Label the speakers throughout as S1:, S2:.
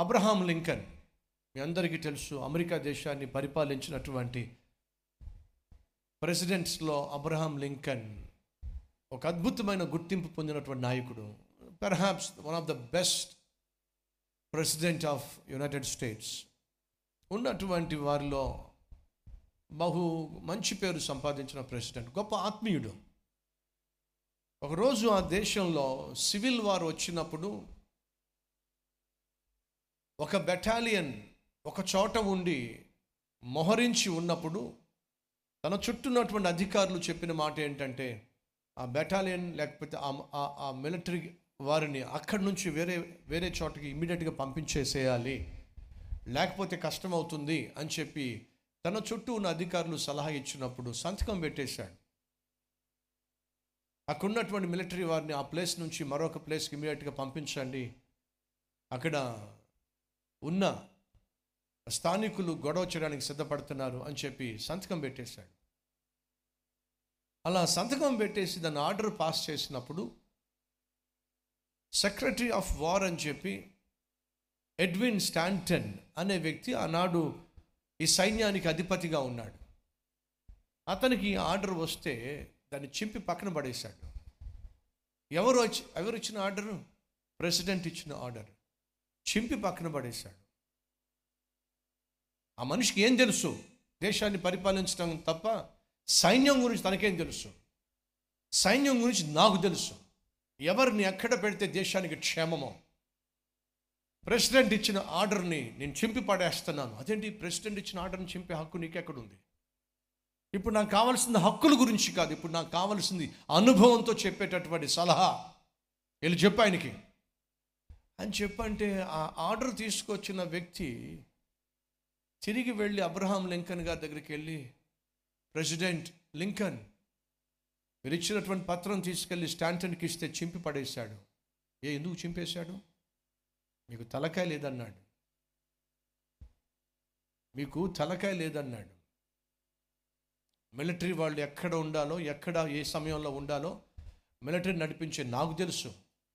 S1: Abraham Lincoln. మీ అందరికీ తెలుసు America దేశాన్ని పరిపాలించినటువంటి ప్రెసిడెంట్స్లో అబ్రహాం లింకన్ ఒక అద్భుతమైన గుర్తింపు పొందినటువంటి నాయకుడు. Perhaps one of the best president of United States ఉన్నటువంటి వారిలో బహు మంచి పేరు సంపాదించిన ప్రెసిడెంట్ గొప్ప ఆత్మీయుడు. ఒకరోజు ఆ దేశంలో సివిల్ వార్ వచ్చినప్పుడు ఒక బెటాలియన్ ఒక చోట ఉండి మొహరించి ఉన్నప్పుడు తన చుట్టూ ఉన్నటువంటి అధికారులు చెప్పిన మాట ఏంటంటే ఆ బెటాలియన్ లేకపోతే ఆ- మిలిటరీ వారిని అక్కడి నుంచి వేరే వేరే చోటకి ఇమ్మీడియట్గా పంపించేసేయాలి. లేకపోతే కష్టం అవుతుంది అని చెప్పి తన చుట్టూ ఉన్న అధికారులు సలహా ఇచ్చినప్పుడు సంతకం పెట్టేశాడు. అక్కడ ఉన్నటువంటి మిలిటరీ వారిని ఆ ప్లేస్ నుంచి మరొక ప్లేస్కి ఇమీడియట్గా పంపించండి. అక్కడ ఉన్న స్థానికులు గొడవ చేయడానికి సిద్ధపడుతున్నారు అని చెప్పి సంతకం పెట్టేశాడు. అలా సంతకం పెట్టేసి దాన్ని ఆర్డర్ పాస్ చేసినప్పుడు సెక్రటరీ ఆఫ్ వార్ అని చెప్పి ఎడ్విన్ స్టాంటన్ అనే వ్యక్తి ఆనాడు ఈ సైన్యానికి అధిపతిగా ఉన్నాడు. అతనికి ఈ ఆర్డర్ వస్తే దాన్ని చింపి పక్కన పడేశాడు. ఎవరు వచ్చి ఎవరు ఇచ్చిన ఆర్డరు? ప్రెసిడెంట్ ఇచ్చిన ఆర్డర్. చింపి పక్కన పడేశాడు. ఆ మనిషికి ఏం తెలుసు? దేశాన్ని పరిపాలించడం తప్ప సైన్యం గురించి తనకేం తెలుసు? సైన్యం గురించి నాకు తెలుసు. ఎవరిని ఎక్కడ పెడితే దేశానికి క్షేమమో? ప్రెసిడెంట్ ఇచ్చిన ఆర్డర్ని నేను చింపి పడేస్తున్నాను. అదేంటి? ప్రెసిడెంట్ ఇచ్చిన ఆర్డర్ని చింపే హక్కు నీకెక్కడుంది ఇప్పుడు నాకు కావాల్సింది హక్కుల గురించి కాదు. ఇప్పుడు నాకు కావాల్సింది అనుభవంతో చెప్పేటటువంటి సలహా. వీళ్ళు చెప్పు ఆయనకి. అని చెప్పంటే ఆ ఆర్డర్ తీసుకొచ్చిన వ్యక్తి తిరిగి వెళ్ళి అబ్రహాం లింకన్ గారి దగ్గరికి వెళ్ళి ప్రెసిడెంట్ లింకన్ మీరు ఇచ్చినటువంటి పత్రం తీసుకెళ్ళి స్టాంటన్కి ఇస్తే చింపి పడేశాడు. ఏ ఎందుకు చింపేశాడు? మీకు తలకాయ లేదన్నాడు. మీకు తలకాయ లేదన్నాడు. మిలిటరీ వాళ్ళు ఎక్కడ ఉండాలో ఎక్కడ ఏ సమయంలో ఉండాలో మిలిటరీ నడిపించే నాకు తెలుసు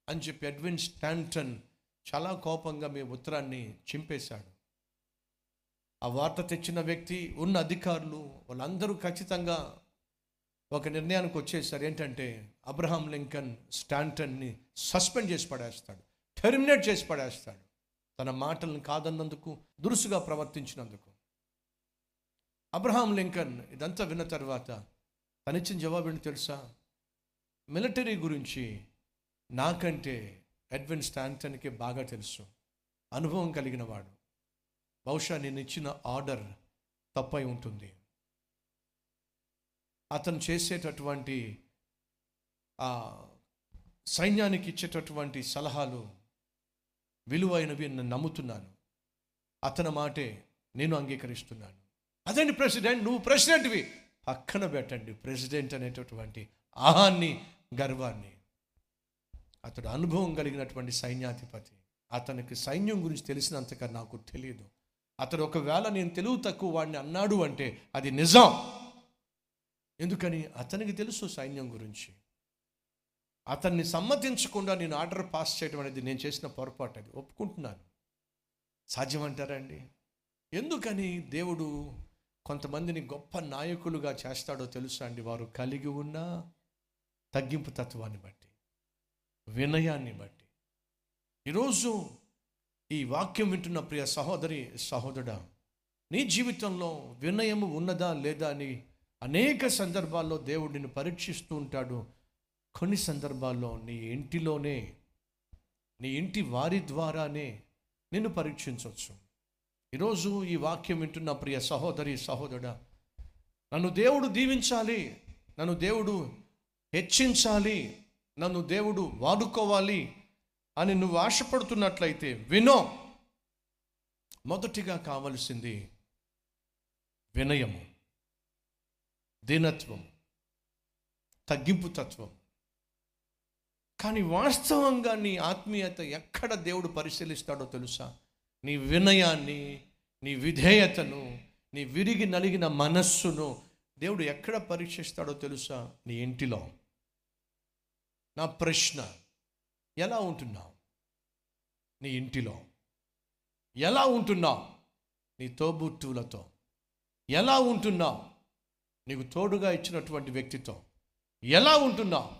S1: అని చెప్పి ఎడ్విన్ స్టాంటన్ చాలా కోపంగా మీ ఉత్తరాన్ని చింపేశాడు. ఆ వార్త తెచ్చిన వ్యక్తి ఉన్న అధికారులు వాళ్ళందరూ ఖచ్చితంగా ఒక నిర్ణయానికి వచ్చేసారు. ఏంటంటే అబ్రహాం లింకన్ స్టాంటన్ని సస్పెండ్ చేసి పడేస్తాడు టెర్మినేట్ చేసి పడేస్తాడు. తన మాటలను కాదన్నందుకు దురుసుగా ప్రవర్తించినందుకు. అబ్రహాం లింకన్ ఇదంతా విన్న తర్వాత తనిచ్చిన జవాబు ఏంటి తెలుసా? మిలిటరీ గురించి నాకంటే ఎడ్విన్ స్టాంటన్కి బాగా తెలుసు. అనుభవం కలిగిన వాడు. బహుశా నేను ఇచ్చిన ఆర్డర్ తప్పై ఉంటుంది. అతను చేసేటటువంటి ఆ సైన్యానికి ఇచ్చేటటువంటి సలహాలు విలువైనవి నేను నమ్ముతున్నాను. అతని మాటే నేను అంగీకరిస్తున్నాను. అదండి ప్రెసిడెంట్? నువ్వు ప్రెసిడెంట్వి. పక్కన పెట్టండి ప్రెసిడెంట్ అనేటటువంటి ఆహాన్ని గర్వాన్ని. అతడు అనుభవం కలిగినటువంటి సైన్యాధిపతి. అతనికి సైన్యం గురించి తెలిసినంతగా నాకు తెలియదు అతడు ఒకవేళ నేను తెలుగు తక్కువ వాడిని అన్నాడు అంటే అది నిజం. ఎందుకని? అతనికి తెలుసు సైన్యం గురించి. అతన్ని సమ్మతించకుండా నేను ఆర్డర్ పాస్ చేయడం అనేది నేను చేసిన పొరపాటు అది. ఒప్పుకుంటున్నాను. సాధ్యమంటారా అండి? ఎందుకని? దేవుడు కొంతమందిని గొప్ప నాయకులుగా చేస్తాడో తెలుసా అండి? వారు కలిగి ఉన్న తగ్గింపు తత్వాన్ని బట్టి. వినయాన్ని బట్టి. ఈరోజు ఈ వాక్యం వింటున్న ప్రియ సహోదరి సహోదరుడా నీ జీవితంలో వినయము ఉన్నదా లేదా అని అనేక సందర్భాల్లో దేవుడు నిన్ను పరీక్షిస్తూ ఉంటాడు. కొన్ని సందర్భాల్లో నీ ఇంటిలోనే నీ ఇంటి వారి ద్వారానే నిన్ను పరీక్షించవచ్చు. ఈరోజు ఈ వాక్యం వింటున్న ప్రియ సహోదరి సహోదరుడా నన్ను దేవుడు దీవించాలి నన్ను దేవుడు హెచ్చించాలి నన్ను దేవుడు వాడుకోవాలి అని నువ్వు ఆశపడుతున్నట్లయితే వినో. మొదటిగా కావలసింది వినయము దీనత్వం తగ్గింపు తత్వం కానీ వాస్తవంగా నీ ఆత్మీయత ఎక్కడ దేవుడు పరిశీలిస్తాడో తెలుసా? నీ వినయాన్ని నీ విధేయతను నీ విరిగి నలిగిన మనస్సును దేవుడు ఎక్కడ పరీక్షిస్తాడో తెలుసా? నీ ఇంటిలో. నా ప్రశ్న ఎలా ఉంటున్నావు? నీ ఇంటిలో ఎలా ఉంటున్నావు? నీ తోబుట్టువులతో ఎలా ఉంటున్నావు? నీకు తోడుగా ఇచ్చినటువంటి వ్యక్తితో ఎలా ఉంటున్నావు?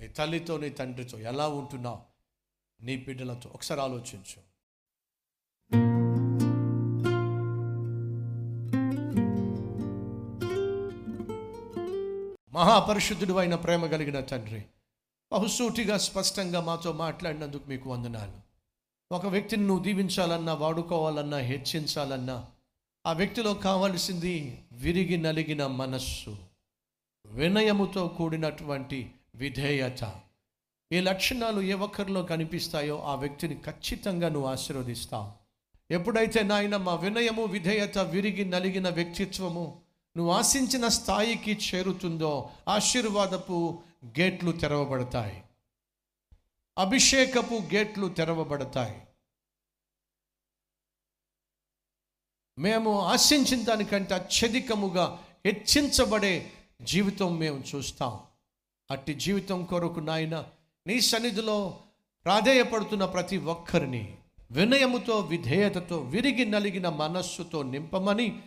S1: నీ తల్లితో నీ తండ్రితో ఎలా ఉంటున్నావు? నీ బిడ్డలతో ఒకసారి ఆలోచించు. మహాపరిశుద్ధుడు అయిన ప్రేమ కలిగిన తండ్రి బహుసూటిగా స్పష్టంగా మాతో మాట్లాడినందుకు మీకు వందనాలు. ఒక వ్యక్తిని నువ్వు దీవించాలన్నా వాడుకోవాలన్నా హెచ్చించాలన్నా ఆ వ్యక్తిలో కావలసింది విరిగి నలిగిన మనస్సు వినయముతో కూడినటువంటి విధేయత. ఈ లక్షణాలు ఏ ఒక్కరిలో కనిపిస్తాయో ఆ వ్యక్తిని ఖచ్చితంగా నువ్వు ఆశీర్వదిస్తావు. ఎప్పుడైతే నాయన మా వినయము విధేయత విరిగి నలిగిన వ్యక్తిత్వము నువ్వు ఆశించిన స్థాయికి చేరుతుందో ఆశీర్వాదపు గేట్లు తెరవబడతాయి. అభిషేకపు గేట్లు తెరవబడతాయి. మేము ఆశించిన దానికంటే అత్యధికముగా హెచ్చించబడే జీవితం మేము చూస్తాం. అట్టి జీవితం కొరకు నాయన నీ సన్నిధిలో ప్రాధేయపడుతున్న ప్రతి ఒక్కరిని వినయముతో విధేయతతో విరిగి నలిగిన మనస్సుతో నింపమని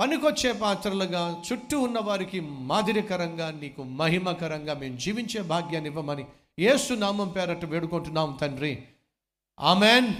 S1: పనికొచ్చే పాత్రలుగా చుట్టూ ఉన్న వారికి మాదిరికరంగా నీకు మహిమకరంగా మేము జీవించే భాగ్యాన్ని ఇవ్వమని ఏసు నామం పేరట వేడుకుంటున్నాం తండ్రి. ఆమెన్.